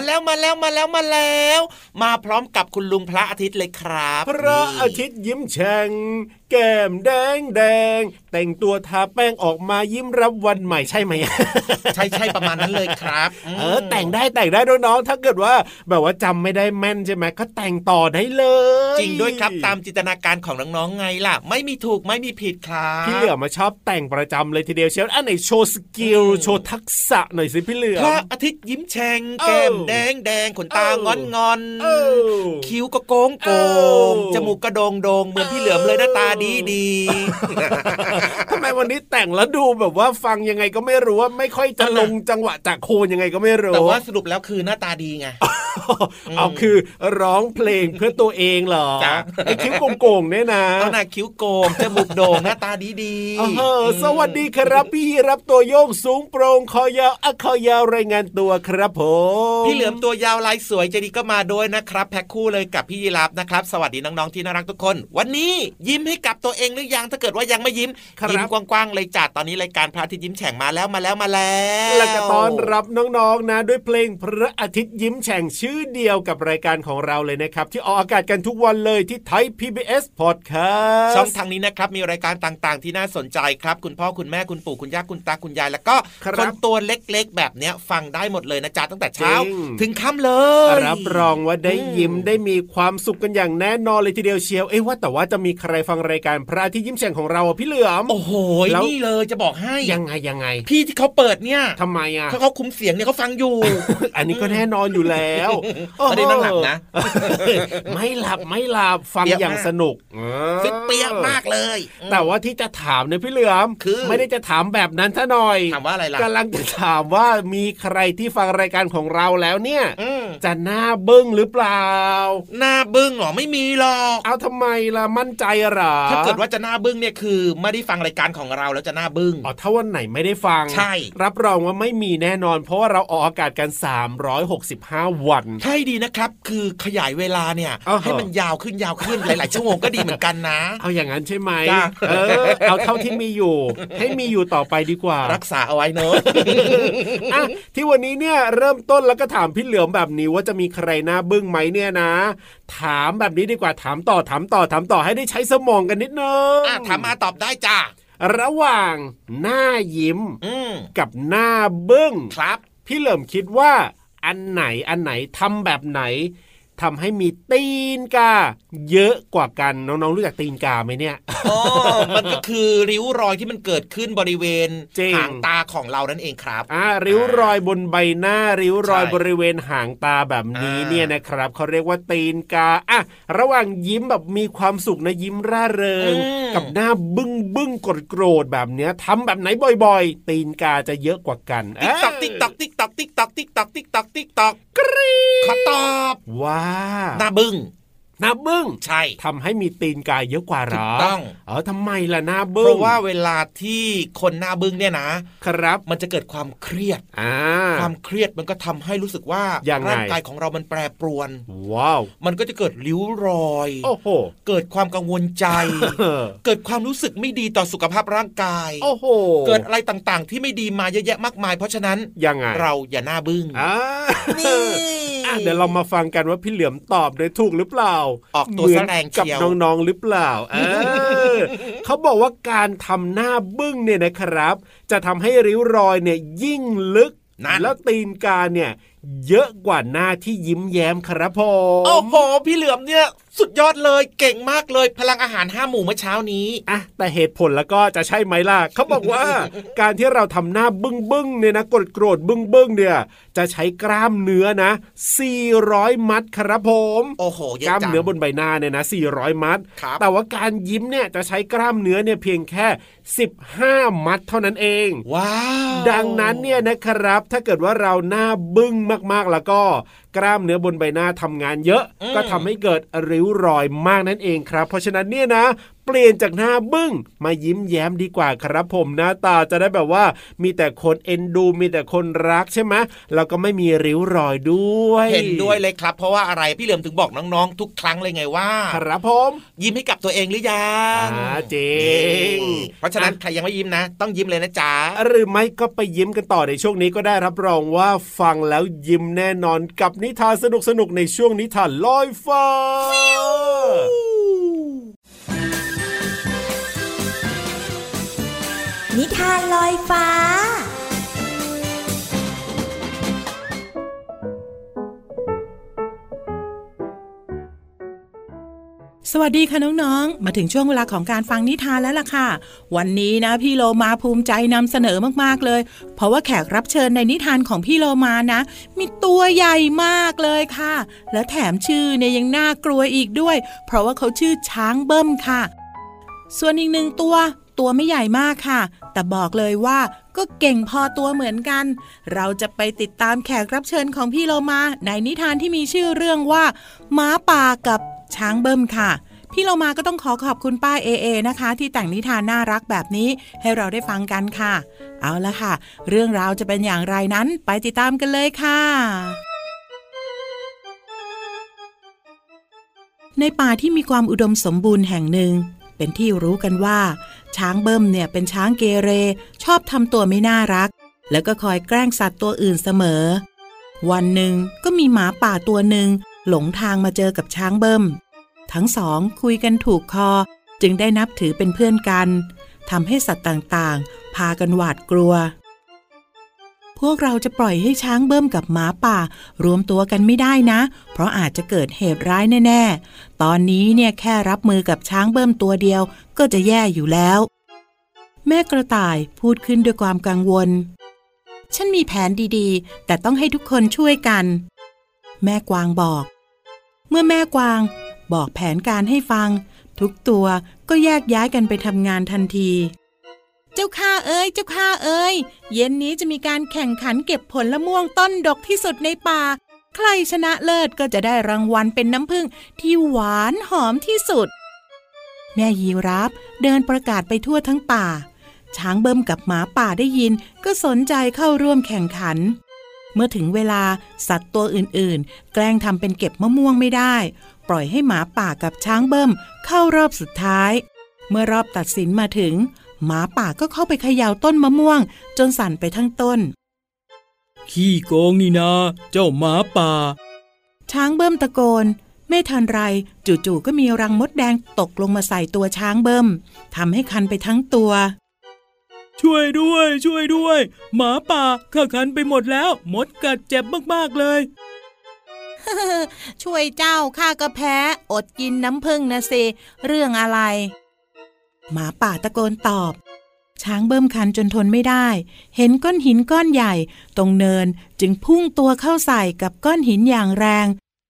มาแล้วมาแล้วมาแล้วมาแล้ว มาพร้อมกับคุณลุงพระอาทิตย์เลยครับ พระอาทิตย์ยิ้มแฉ่ง แก้มแดงแดงแต่งตัวทาแป้งออกมายิ้มรับวันใหม่ใช่ไหมใช่ใช่ประมาณนั้นเลยครับ เออ แต่งได้แต่งได้น้องๆถ้าเกิดว่า แบบว่าจำไม่ได้แม่นใช่ไหมก็แต่งต่อได้เลย จริงด้วยครับตามจินตนาการของน้องๆไงล่ะ ไม่มีถูกไม่มีผิดครับพี่เหลือมชอบแต่งประจำเลยทีเดียวเชียวอันไหนโชว์ skill โชว์ทักษะหน่อยสิพี่เหลือมพระอาทิตย์ยิ้มแฉ่งเออแก้มแดงแดงขนตาเอองอนงอนเออคิ้วก็โก่งโกเอองจมูกกระโดงโดงเหมือนพี่เหลือมเลยหน้าตาดีดีทำไมวันนี้แต่งแล้วดูแบบว่าฟังยังไงก็ไม่รู้ว่าไม่ค่อยจะลงจังหวะจากโคนยังไงก็ไม่รู้แต่ว่าสรุปแล้วคือหน้าตาดีไงเอาคือร้องเพลงเพื่อตัวเองเหรอจ้ะไอ้คิ้วโก่งๆเนี่ยนะเอาหน้าคิ้วโกงจมูกโด่งหน้าตาดีดีเออสวัสดีครับพี่รับตัวโยงสูงโปร่งคอยาวอะคอยาวรายงานตัวครับผมพี่เหลือมตัวยาวลายสวยใจดีก็มาด้วยนะครับ แพ็คคู่เลยกับพี่ยีรับนะครับ สวัสดีน้องๆที่น่ารักทุกคน วันนี้ยิ้มให้กับตัวเองหรือยังถ้าเกิดว่ายังไม่ยิ้มครับยิ้มกว้างๆเลยจัดตอนนี้รายการพระอาทิตย์ยิ้มแฉ่งมาแล้วมาแล้วมาแล้ว และก็ต้อนรับน้องๆนะ ด้วยเพลงพระอาทิตย์ยิ้มแฉ่งชื่อเดียวกับรายการของเราเลยนะครับ ที่ออกอากาศกันทุกวันเลยที่ไทย PBS Podcast ช่องทางนี้นะครับมีรายการต่างๆ ที่น่าสนใจครับ คุณพ่อคุณแม่คุณปู่คุณย่าคุณตาคุณยาย แล้วก็ครับคนตัวเล็กๆ แบบเนี้ยฟังได้หมดเลยนะจ๊ะตั้งแต่เช้าจริงถึงค่ำเลยรับรองว่าได้ยิ้มได้มีความสุขกันอย่างแน่นอนเลยทีเดียวเชียวเอ้ว่าแต่ว่าจะมีใครฟังรายการพระอาทิตย์ยิ้มแฉ่งของเราอะพี่เหลือมโอ้โหแล้วนี่เลยจะบอกให้ยังไงยังไง พี่ที่เขาเปิดเนี่ยทำไมอะเขาเขาคุมเสียงเนี่ยเขาฟังอยู่ อันนี้ก็แน่นอนอยู่แล้วไม่ได้นั่งหลับนะ ไม่หลับไม่หลับฟังเปียกอย่างมากสนุกฟิตเปียกมากเลย แต่ว่าที่จะถามเนี่ยพี่เหลือมคือไม่ได้จะถามแบบนั้นซะหน่อยถามว่าอะไรล่ะกำลังจะถามว่ามีใครที่ฟังรายการของเราแล้วเนี่ยเนี่ยอืมจะหน้าบึ้งหรือเปล่า หน้าบึ้งเหรอไม่มีหรอกเอาทำไมล่ะมั่นใจเหรอถ้าเกิดว่าจะหน้าบึ้งเนี่ยคือไม่ได้ฟังรายการของเราแล้วจะหน้าบึ้งอ๋อถ้าวันไหนไม่ได้ฟังใช่ รับรองว่าไม่มีแน่นอน เพราะว่าเราออกอากาศกัน 365 วันใช่ดีนะครับ คือขยายเวลาเนี่ยอ่าฮะให้มันยาวขึ้นยาวขึ้นหลาย ๆ ชั่วโมงก็ดีเหมือนกันนะ เอาอย่างนั้นใช่ไหมจ้ะเออเอาเท่าที่มีอยู่ ให้มีอยู่ต่อไปดีกว่า รักษาเอาไว้เนอะอะที่วันนี้เนี่ยเริ่มต้นแล้วก็ถามพี่เหลือมแบบนี้ว่าจะมีใครหน้าบึ้งไหมเนี่ยนะ ถามแบบนี้ดีกว่าถามต่อถามต่อถามต่อให้ได้ใช้สมองกันนิดนึงอะถามมาตอบได้จ้าระหว่างหน้ายิ้มอืมกับหน้าบึ้งครับ พี่เหลิมคิดว่าอันไหนอันไหนทำแบบไหน ทำให้มีตีนกา เยอะกว่ากันน้องๆรู้จักตีนกาไหมเนี่ยอ๋อมันก็คือริ้วรอยที่มันเกิดขึ้นบริเวณจริงหางตาของเรานั่นเองครับอ่าริ้วรอยบนใบหน้าริ้วรอยใช่บริเวณหางตาแบบนี้อ่าเนี่ยนะครับเขาเรียกว่าตีนกาอะระหว่างยิ้มแบบมีความสุขนะยิ้มร่าเริง กับหน้าบึ้งบึ้งกดโกรธแบบเนี้ยทำแบบไหนบ่อยๆ ตีนกาจะเยอะกว่ากันติ๊กตอกติ๊กตอกติ๊กตอกติ๊กตอกติ๊กตอกติ๊กตอกติ๊กตอกกรี๊ดขอตอบว้าหน้าบึ้งหน้าบึ้งใช่ทำให้มีตีนกาเยอะกว่าเหรถูอกต้องเออทำไมล่ะหน้าเพบึ้งราะว่าเวลาที่คนหน้าบึ้งเนี่ยนะ ครับมันจะเกิดความเครียดอ่าความเครียดมันก็ทำให้รู้สึกว่ายังไงร่างกายของเรามันแปรปรวน ว้าว มันก็จะเกิดริ้วรอยโอ้โหเกิดความกังวลใจเออเกิดความรู้สึกไม่ดีต่อสุขภาพร่างกาย โอ้โหเกิดอะไรต่างๆ ที่ไม่ดีมาเยอะแยะมากมาย เพราะฉะนั้นยังไงเราอย่าหน้าบึ้งอ่านี่อะ เดี๋ยวเรามาฟังกันว่าพี่เหลือมตอบได้ถูกหรือเปล่า ออกตัวเหมืแสนดงกับเชียวน้องๆหรือเปล่า เออเขาบอกว่าการทำหน้าบึ้งเนี่ยนะครับ จะทำให้ริ้วรอยเนี่ยยิ่งลึกนั่นแล้วตีนกาเนี่ยเยอะกว่าหน้าที่ยิ้มแย้มครับผมโอ้โหพี่เหลือมเนี่ยสุดยอดเลยเก่งมากเลย พลังอาหารห้าหมู่เมื่อเช้านี้อะแต่เหตุผลแล้วก็จะใช่ไหมล่ะเขาบอกว่า การที่เราทำหน้าบึ้งบึ้งๆเนี่ยนะกดโกรธบึ้งบึ้งๆเนี่ย จะใช้กล้ามเนื้อนะ 400 มัดครับผมโอ้โหเยกอะล้ามจังเนื้อบนใบหน้าเนี่ยนะ 400 มัดครับแต่ว่าการยิ้มเนี่ยจะใช้กล้ามเนื้อเนี่ยเพียงแค่ 15 มัดเท่านั้นเอง ว้าว ดังนั้นเนี่ยนะครับ ถ้าเกิดว่าเราหน้าบึ้งมากๆ แล้วก็กล้ามเนื้อบนใบหน้าทำงานเยอะ ก็ทำให้เกิดริ้วรอยมากนั่นเองครับ เพราะฉะนั้นเนี่ยนะเปลี่ยนจากหน้าบึ้งมายิ้มแย้มดีกว่าครับผมหน้าตาจะได้แบบว่า มีแต่คนเอ็นดูมีแต่คนรักใช่ไหมแล้วก็ไม่มีริ้วรอยด้วย เห็นด้วยเลยครับ เพราะว่าอะไรพี่เหลือมถึงบอกน้องๆ ทุกครั้งเลยไงว่า ครับผมยิ้มให้กับตัวเองหรือยังอ่าจริงเพราะฉะนั้นใครยังไม่ยิ้มนะ ต้องยิ้มเลยนะจ๊ะหรือไม่ก็ไปยิ้มกันต่อในช่วงนี้ก็ได้รับรองว่าฟังแล้วยิ้มแน่นอนกับนิทานสนุกๆในช่วงนิทานลอยฟ้า นิทานลอยฟ้า สวัสดีค่ะน้องๆ มาถึงช่วงเวลาของการฟังนิทานแล้วล่ะค่ะ วันนี้นะพี่โลมาภูมิใจนำเสนอมากๆเลย เพราะว่าแขกรับเชิญในนิทานของพี่โลมานะ มีตัวใหญ่มากเลยค่ะ และแถมชื่อเนี่ยยังน่ากลัวอีกด้วย เพราะว่าเขาชื่อช้างเบิ้มค่ะ ส่วนอีกหนึ่งตัวตัวไม่ใหญ่มากค่ะ แต่บอกเลยว่าก็เก่งพอตัวเหมือนกัน เราจะไปติดตามแขกรับเชิญของพี่โลมา ในนิทานที่มีชื่อเรื่องว่าม้าป่ากับช้างเบิ้มค่ะ พี่โลมาก็ต้องขอขอบคุณป้าเอเอนะคะ ที่แต่งนิทานน่ารักแบบนี้ให้เราได้ฟังกันค่ะ เอาละค่ะ เรื่องราวจะเป็นอย่างไรนั้นไปติดตามกันเลยค่ะ ในป่าที่มีความอุดมสมบูรณ์แห่งหนึ่ง เป็นที่รู้กันว่า ช้างเบิ้มเนี่ยเป็นช้างเกเร ชอบทำตัวไม่น่ารัก แล้วก็คอยแกล้งสัตว์ตัวอื่นเสมอ วันหนึ่งก็มีหมาป่าตัวหนึ่งหลงทางมาเจอกับช้างเบิ้ม ทั้งสองคุยกันถูกคอ จึงได้นับถือเป็นเพื่อนกันทำให้สัตว์ต่างๆ พากันหวาดกลัว พวกเราจะปล่อยให้ช้างเบิ้มกับหมาป่า รวมตัวกันไม่ได้นะ เพราะอาจจะเกิดเหตุร้ายแน่ ๆ ตอนนี้เนี่ยแค่รับมือกับช้างเบิ้มตัวเดียว ก็จะแย่อยู่แล้ว แม่กระต่ายพูดขึ้นด้วยความกังวล ฉันมีแผนดีๆ แต่ต้องให้ทุกคนช่วยกัน แม่กวางบอก เมื่อแม่กวางบอกแผนการให้ฟัง ทุกตัวก็แยกย้ายกันไปทำงานทันที จ้าข้าเอ้ยเจ้าข้าเอ้ยเย็นนี้จะมีการแข่งขันเก็บผลละม่วงต้นดกที่สุดในป่า ใครชนะเลิศก็จะได้รางวัลเป็นน้ำผึ้งที่หวานหอมที่สุด แม่ยีรับเดินประกาศไปทั่วทั้งป่า ช้างเบิ่มกับหมาป่าได้ยิน ก็สนใจเข้าร่วมแข่งขัน เมื่อถึงเวลาสัตว์ตัวอื่นๆ แกล้งทำเป็นเก็บมะม่วงไม่ได้ ปล่อยให้หมาป่ากับช้างเบิ่มเข้ารอบสุดท้าย เมื่อรอบตัดสินมาถึง หมาป่าก็เข้าไปเขย่าต้นมะม่วง จนสั่นไปทั้งต้น ขี้โกงนี่นาเจ้าหมาป่า ช้างเบิ่มตะโกน ไม่ทันไรจู่ๆก็มีรังมดแดงตกลงมาใส่ตัวช้างเบิ่มทำให้คันไปทั้งตัว ช่วยด้วย ช่วยด้วย หมาป่าข้าคันไปหมดแล้ว มดกัดเจ็บมากๆเลยช่วยเจ้าข้าก็แพ้ อดกินน้ำผึ้งนะสิเรื่องอะไร หมาป่าตะโกนตอบ ช้างเบิ่มคันจนทนไม่ได้ เห็นก้อนหินก้อนใหญ่ ตรงเนินจึงพุ่งตัวเข้าใส่กับก้อนหินอย่างแรง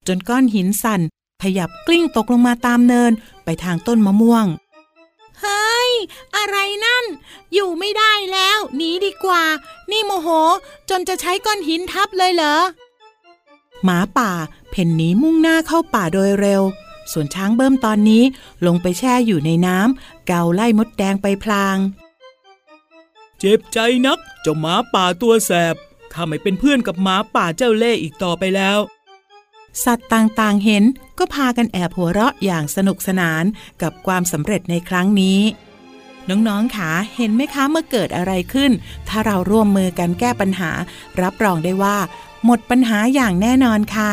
จนก้อนหินสั่น ขยับกลิ้งตกลงมาตามเนินไปทางต้นมะม่วง เฮ้ย อะไรนั่น อยู่ไม่ได้แล้วหนีดีกว่า นี่โมโห จนจะใช้ก้อนหินทับเลยเหรอหมาป่าเพ่นหนีมุ่งหน้าเข้าป่าโดยเร็ว ส่วนช้างเบิ่มตอนนี้ลงไปแช่อยู่ในน้ำเกาไล่มดแดงไปพลาง เจ็บใจนักเจ้าหมาป่าตัวแสบข้าไม่เป็นเพื่อนกับหมาป่าเจ้าเล่ห์อีกต่อไปแล้ว สัตว์ต่างๆเห็นก็พากันแอบหัวเราะอย่างสนุกสนานกับความสำเร็จในครั้งนี้ น้องๆคะเห็นไหมคะเมื่อเกิดอะไรขึ้น ถ้าเราร่วมมือกันแก้ปัญหา รับรองได้ว่า หมดปัญหาอย่างแน่นอนค่ะ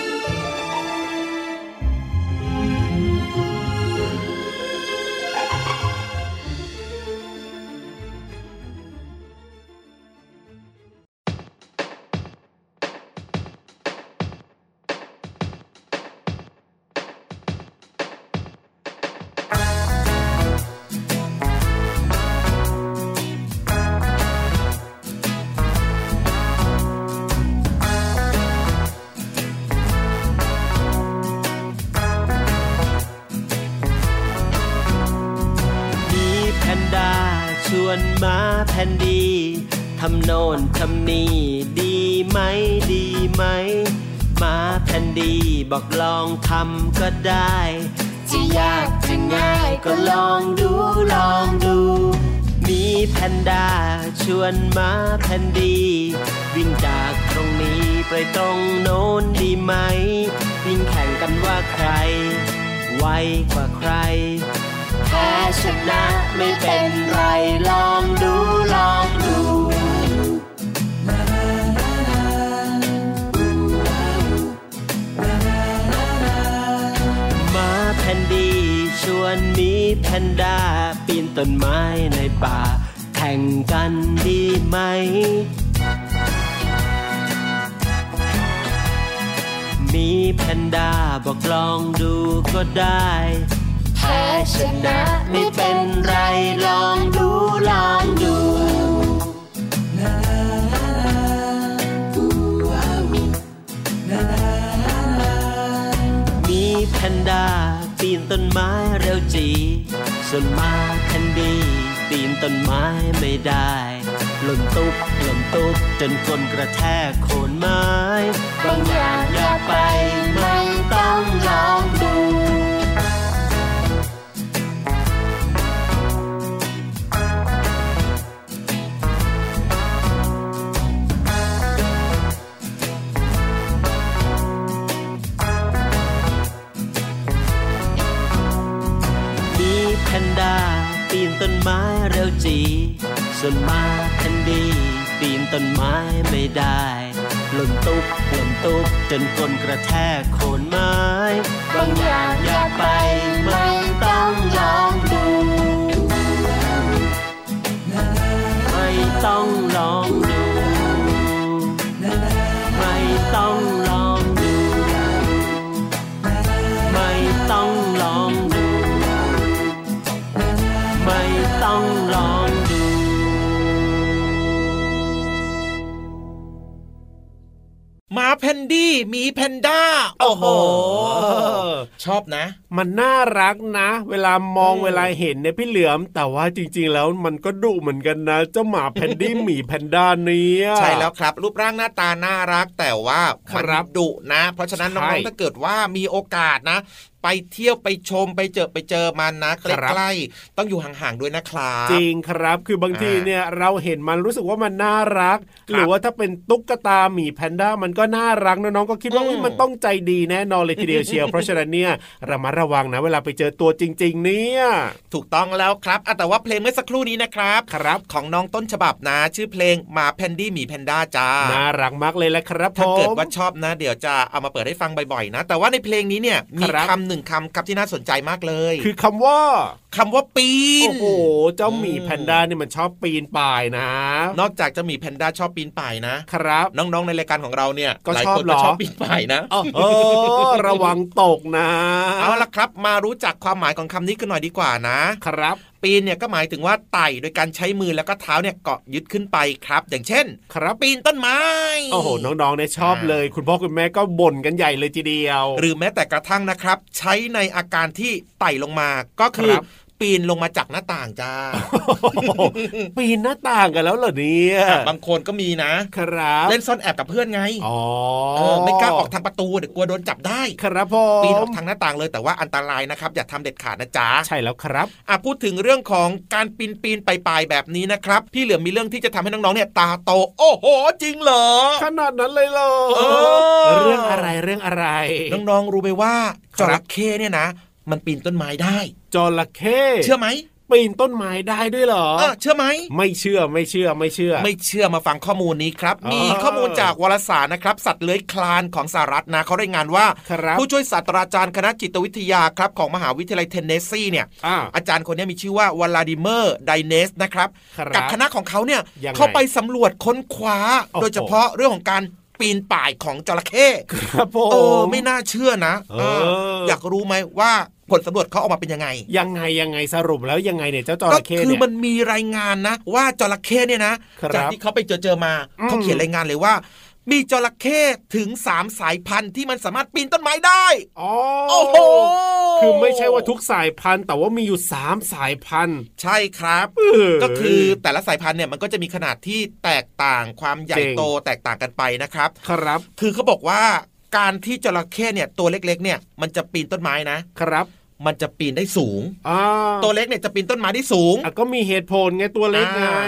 ชวนมาแพนดีทำโน่นทำนี่ดีไหมดีไหมมาแพนดีบอกลองทำก็ได้ จะยากจะง่ายก็ลองดูลองดู มีแพนด้าชวนมาแพนดี วิ่งจากตรงนี้ไปตรงโน้นดีไหม วิ่งแข่งกันว่าใคร ไวกว่าใคร ชนะไม่เป็นไรลองดูลองดู มาแพนดีชวนมีแพนด้าปีนต้นไม้ในป่า แข่งกันดีไหมมีแพนด้าบอกลองดูก็ได้ พ้ชนะไม่เป็นไรลองดูลองดูมีแพนด้าปีนต้นไม้เร็วจี ส่วนมาแคนดีปีนต้นไม้ไม่ได้หล่นตุ๊บหล่นตุ๊บจนก้นกระแทกโคนไม้ บางอย่างอย่าไปไม่ต้องลองดู แพนด้าปีนต้นไม้เร็วจี ส่วนมาแคนดีปีนต้นไม้ไม่ได้หล่นตุ๊บหล่นตุ๊บจนก้นกระแทกโคนไม้ บางอย่างอย่าไปไม่ต้องลองดู ไม่ต้องลองดู หมาแพนดี้หมีแพนด้า โอ้โห ชอบนะ มันน่ารักนะ เวลามองเวลาเห็นเนี่ยพี่เหลือม แต่ว่าจริง ๆ แล้วมันก็ดุเหมือนกันนะ เจ้าหมาแพนดี้หมีแพนด้าเนี่ยใช่แล้วครับ รูปร่างหน้าตาน่ารักแต่ว่าคมันรับดุนะ เพราะฉะนั้นใช่น้องๆถ้าเกิดว่ามีโอกาสนะไปเที่ยวไปชมไปเจอไปเจอมันนะใครับกล้ๆต้องอยู่ห่างๆด้วยนะครับจริงครับคือบางทีอ่าเนี่ยเราเห็นมันรู้สึกว่ามันน่ารักครับหรือว่าถ้าเป็นตุ๊กตาหมีแพนด้ามันก็น่ารักน้องๆก็คิดว่าอืมอุ๊ยมันต้องใจดีแน่นอนเลยทีเดียวเชียวเพราะฉะนั้นเนี่ยระมัดระวังนะ เวลาไปเจอตัวจริง ๆ เนี่ย ถูกต้องแล้วครับอะแต่ว่าเพลงเมื่อสักครู่นี้นะครับ ครับ ของน้องต้นฉบับนะ ชื่อเพลงหมาแพนดี้หมีแพนด้าจ้า น่ารักมากเลยแหละครับผถ้าเกิดมว่าชอบนะ เดี๋ยวจะเอามาเปิดให้ฟังบ่อยๆนะ แต่ว่าในเพลงนี้เนี่ยมีครับคำหนึ่งคำครับที่น่าสนใจมากเลย คือคำว่าคำว่าปีน โอ้โห เจ้าหมีแพนด้านี่มันชอบปีนป่ายนะ นอกจากจะมีแพนด้าชอบปีนป่ายนะ ครับ น้องๆ ในรายการของเราเนี่ยก็หลายชอบคนเหรก็อชอบปีนป่ายนะเออระวังตกนะ เอาละครับ มารู้จักความหมายของคำนี้กันหน่อยดีกว่านะ ครับ ปีนเนี่ยก็หมายถึงว่าไต่โดยการใช้มือแล้วก็เท้าเนี่ยเกาะยึดขึ้นไปครับ อย่างเช่น ครับปีนต้นไม้ โอ้โห น้องๆเนี่ยชอบเลย คุณพ่อคุณแม่ก็บ่นกันใหญ่เลยทีเดียว หรือแม้แต่กระทั่งนะครับ ใช้ในอาการที่ไต่ลงมาก็คือครับ ปีนลงมาจากหน้าต่างจ้า ปีนหน้าต่างกันแล้วเหรอเนี่ยบางคนก็มีนะครับเล่นซ่อนแอบกับเพื่อนไงอ๋อเออไม่กล้าออกทางประตูเดี๋ยวกลัวโดนจับได้ครับผมปีนออกทางหน้าต่างเลยแต่ว่าอันตรายนะครับ อย่าทำเด็ดขาดนะจ๊ะใช่แล้วครับอะพูดถึงเรื่องของการปีนปีนไปไปแบบนี้นะครับพี่เหลือมมีเรื่องที่จะทำให้น้องๆเนี่ยตาโต โอ้โห จริงเหรอ ขนาดนั้นเลยเหรอเออเรื่องอะไรเรื่องอะไร น้องๆรู้ไหมว่าคจรับระเข้เนี่ยนะ มันปีนต้นไม้ได้ จระเข้เชื่อไหมปีนต้นไม้ได้ด้วยเหรอเออเชื่อไหม ไม่เชื่อไม่เชื่อไม่เชื่อ ไม่เชื่อมาฟังข้อมูลนี้ครับอ๋อมีข้อมูลจากวารสารนะครับ สัตว์เลื้อยคลานของสหรัฐนะเขารายงานว่าครับผู้ช่วยศาสตราจารย์คณะจิตวิทยาครับของมหาวิทยาลัยเทนเนสซีเนี่ยอ่าอาจารย์คนนี้มีชื่อว่าวลาดิเมอร์ไดเนสนะครับครับกับคณะของเขาเนี่ยยังไงเข้าไปสำรวจค้นคว้าโอ้โหโดยเฉพาะเรื่องของการปีนป่ายของจระเข้ครับผเออมไม่น่าเชื่อนะเออเอออยากรู้ไหมว่า ผลสำรวจเขาออกมาเป็นยังไง ยังไงยังไงสรุปแล้วยังไงเนี่ยเจ้าจก็ระเข้คือเนี่ยมันมีรายงานนะ ว่าจระเข้เนี่ยนะครับจากที่เขาไปเจอเจอมาอืมเขาเขียนรายงานเลยว่ามีจระเข้ถึงสามสายพันธุ์ที่มันสามารถปีนต้นไม้ได้อ๋อโอ้โห คือไม่ใช่ว่าทุกสายพันธุ์ แต่ว่ามีอยู่สามสายพันธุ์ ใช่ครับเออก็คือแต่ละสายพันธุ์เนี่ยมันก็จะมีขนาดที่แตกต่างความใหญ่เจ๋งโตแตกต่างกันไปนะครับ ครับ คือเขาบอกว่าการที่จระเข้เนี่ยตัวเล็กๆ เนี่ยมันจะปีนต้นไม้นะครับ มันจะปีนได้สูงอ่าตัวเล็กเนี่ยจะปีนต้นไม้ได้สูงอะก็มีเหตุผลไงตัวเล็กไงอ่า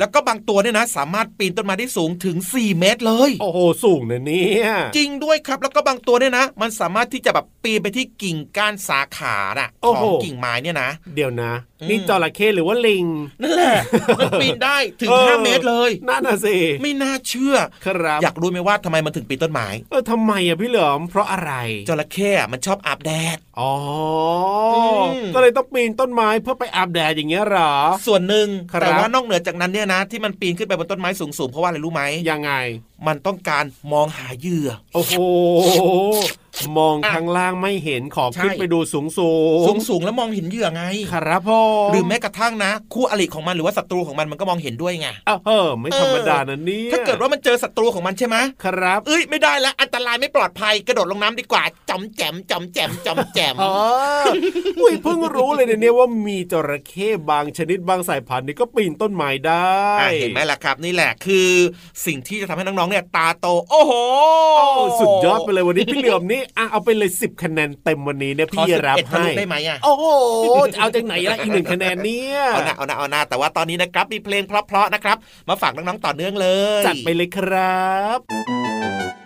แล้วก็บางตัวเนี่ยนะ สามารถปีนต้นไม้ได้สูงถึง 4 เมตรเลย โอ้โห สูงนะเนี่ยจริงด้วยครับ แล้วก็บางตัวเนี่ยนะ มันสามารถที่จะแบบปีนไปที่กิ่งก้านสาขาน่ะของกิ่งไม้เนี่ยนะ เดี๋ยวนะอืมนี่จระเข้หรือว่าลิง นั่นแหละมันปีนได้ถึงออ5เมตรเลย นั่นน่ะสิ ไม่น่าเชื่อ ครับ อยากรู้ไหมว่าทำไมมันถึงปีนต้นไม้ เออทำไมอะพี่เหลิมเพราะอะไร จระเข้อะมันชอบอาบแดด อ๋ออมก็เลยต้องปีนต้นไม้เพื่อไปอาบแดดอย่างเงี้ยเหรอ ส่วนหนึ่งครับแต่ว่านอกเหนือจากนั้นเนี่ยนะ ที่มันปีนขึ้นไปบนต้นไม้สูงๆเพราะว่าอะไรรู้ไหมยังไง มันต้องการมองหาเหยื่อ โอ้โห มองข้างล่างไม่เห็นขอใช่ขึ้นไปดูสูงสูสูงสูงๆแล้วมองเห็นเหยื่อไง ครับพ่อหรือแม้กระทั่งนะ คู่อริของมันหรือว่าศัตรูของมันมันก็มองเห็นด้วยไงอ้าวเออไม่ธรรมดานะเนี่ยถ้าเกิดว่ามันเจอศัตรูของมันใช่ไหมครับ เอ้ยไม่ได้แล้วอันตรายไม่ปลอดภัยกระโดดลงน้ำดีกว่าจอมแจมจอมแจมจอมแจมอ๋ออุ้ยเพิ่งรู้เลยเนี่ยว่ามีจระเข้บางชนิดบางสายพันธุ์นี่ก็ปีนต้นไม้ได้อะเห็นไหมล่ะครับ นี่แหละคือสิ่งที่จะทำให้น้องๆเนี่ยตาโต โอ้โหโอ้สุดยอดไปเลยวันนี้พี่เหลือมนี่อะเอาไปเลยสิบคะแนนเต็มวันนี้เนี่ยขอพี่สิบรับเอ็ดทะให้ลุได้ไหมอะโอ้โหจะเอาจากไหนล่ะอีกหนึ่งคะแนนเนี่ยเอานะเอานะเอานะแต่ว่าตอนนี้นะครับมีเพลงเพราะๆนะครับ มาฝากน้องๆต่อเนื่องเลย จัดไปเลยครับ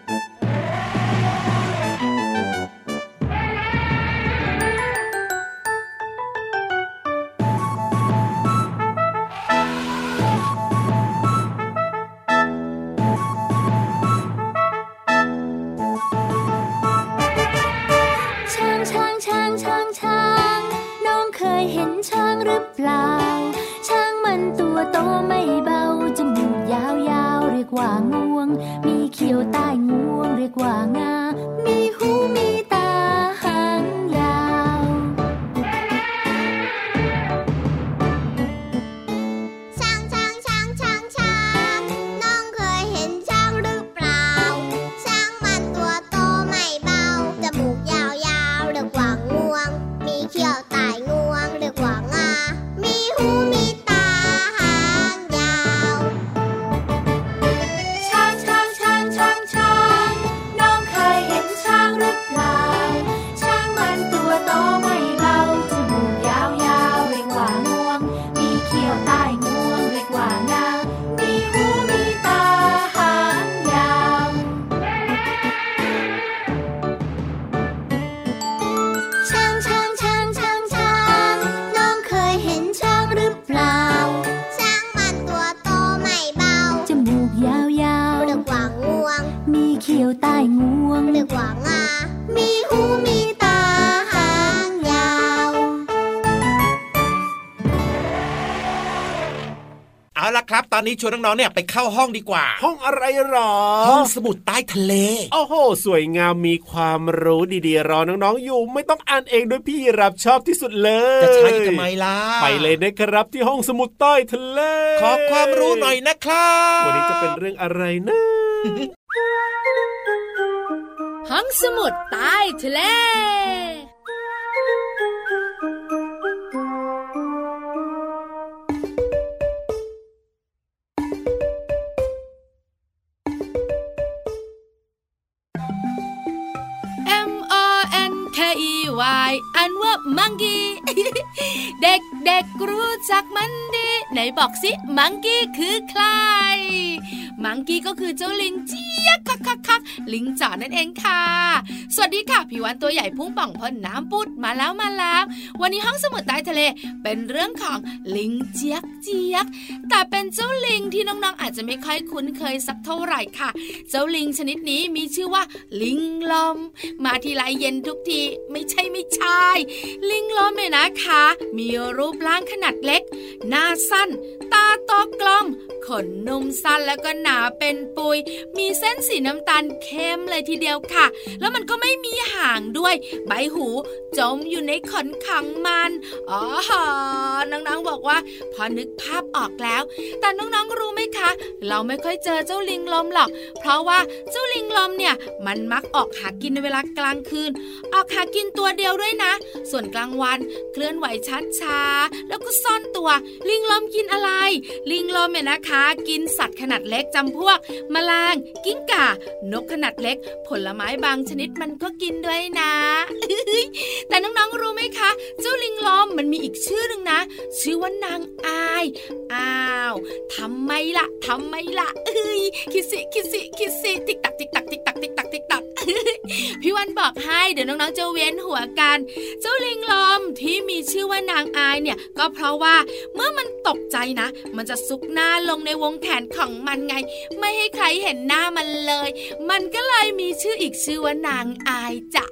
หรือเปล่าช้างมันตัวโตไม่เบาจมูกยาวๆเรียกว่างวง นนี้ชวนน้องๆเนี่ยไปเข้าห้องดีกว่า ห้องอะไรหรอ ห้องสมุดใต้ทะเล โอ้โห สวยงามมีความรู้ดีๆ รอน้องๆอยู่ ไม่ต้องอ่านเองด้วยพี่รับชอบที่สุดเลย จะใช่ทำไมล่ะ ไปเลยนะครับที่ห้องสมุดใต้ทะเล ขอความรู้หน่อยนะครับ วันนี้จะเป็นเรื่องอะไรนะ ห้องสมุดใต้ทะเล เด็ก เด็กๆรู้จักมันดี ไหนบอกสิมังกี้คือใคร มังกี้ก็คือเจ้าลิงเจี๊ยกคักคักคักลิงจ๋อนั่นเองค่ะ สวัสดีค่ะพี่วันตัวใหญ่พุ่งป่องพ่นน้ำปุดมาแล้วมาแล้ว วันนี้ห้องสมุดใต้ทะเลเป็นเรื่องของลิงเจี๊ยกเจี๊ยก แต่เป็นเจ้าลิงที่น้องๆ อาจจะไม่ค่อยคุ้นเคยสักเท่าไหร่ค่ะ เจ้าลิงชนิดนี้มีชื่อว่า ลิงลม มาทีไรเย็นทุกทีไม่ใช่ไม่ใช่ ลิงลมเนี่ยนะคะ มีรูปร่างขนาดเล็ก หน้าสั้น ตาโตกลม ขนนุ่มสั้นแล้วก็หนาเป็นปุย มีเส้นสีน้ำตาลเข้มเลยทีเดียวค่ะ แล้วมันก็ไม่มีหางด้วย ใบหูจมอยู่ในขนขังมันอ๋อน้องๆบอกว่า พอนึกภาพออกแล้ว แต่น้องๆรู้ไหมคะ เราไม่ค่อยเจอเจ้าลิงลมหรอก เพราะว่าเจ้าลิงลมเนี่ย มันมักออกหากินในเวลากลางคืน ออกหากินตัวเดียวด้วยนะ ส่วนกลางวันเคลื่อนไหวช้าๆแล้วก็ซ่อนตัว ลิงลมกินอะไร ลิงลมเนี่ยนะคะกินสัตว์ขนาดเล็กจำพวกแมลงกิ้งก่า นกขนาดเล็ก ผลไม้บางชนิดมันก็กินด้วยนะ แต่น้องๆรู้ไหมคะ เจ้าลิงลอมมันมีอีกชื่อหนึ่งนะ ชื่อว่านางอาย อ้าวทำไมล่ะทำไมล่ะเอ้ยคิดสิคิดสิคิดสิติ๊กตักติ๊กตักติ๊กตักติ๊กตักติ๊กตักพี่วานบอกให้เดี๋ยวน้องๆจะเวียนหัวกัน เจ้าลิงลมที่มีชื่อว่านางอายเนี่ยก็เพราะว่าเมื่อมันตกใจนะ มันจะซุกหน้าลงในวงแขนของมันไง ไม่ให้ใครเห็นหน้ามันเลย มันก็เลยมีชื่ออีกชื่อว่านางอายจ้ะ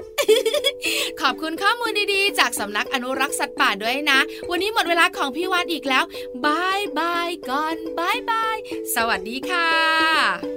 ขอบคุณข้อมูลดีๆ จากสำนักอนุรักษ์สัตว์ป่าด้วยนะ วันนี้หมดเวลาของพี่วานอีกแล้ว bye bye ก่อน bye bye สวัสดีค่ะ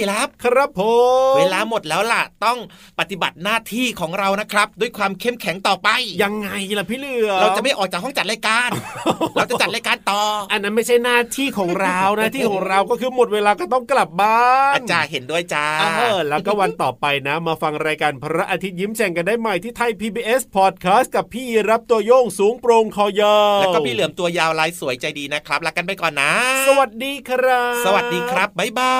ยีรับ ครับผม เวลาหมดแล้วล่ะ ต้องปฏิบัติหน้าที่ของเรานะครับ ด้วยความเข้มแข็งต่อไป ยังไงล่ะพี่เหลือ เราจะไม่ออกจากห้องจัดรายการ เราจะจัดรายการต่อ อันนั้นไม่ใช่หน้าที่ของเราหน้าที่ของเราก็คือหมดเวลาก็ต้องกลับบ้านอาจารย์เห็นด้วยจ้าเออแล้วก็วันต่อไปนะ มาฟังรายการพระอาทิตย์ยิ้มแฉ่งกันได้ใหม่ที่ไทย PBS Podcast กับพี่รับตัวโยงสูงโปร่งคอยาวแล้วก็พี่เหลือมตัวยาวลายสวยใจดีนะครับลากันไปก่อนนะ สวัสดีครับ สวัสดีครับ บ๊ายบา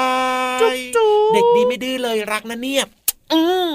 ยจุ๊บจุ๊บเด็กดีไม่ดื้อเลยรักนะเนี่ย อืม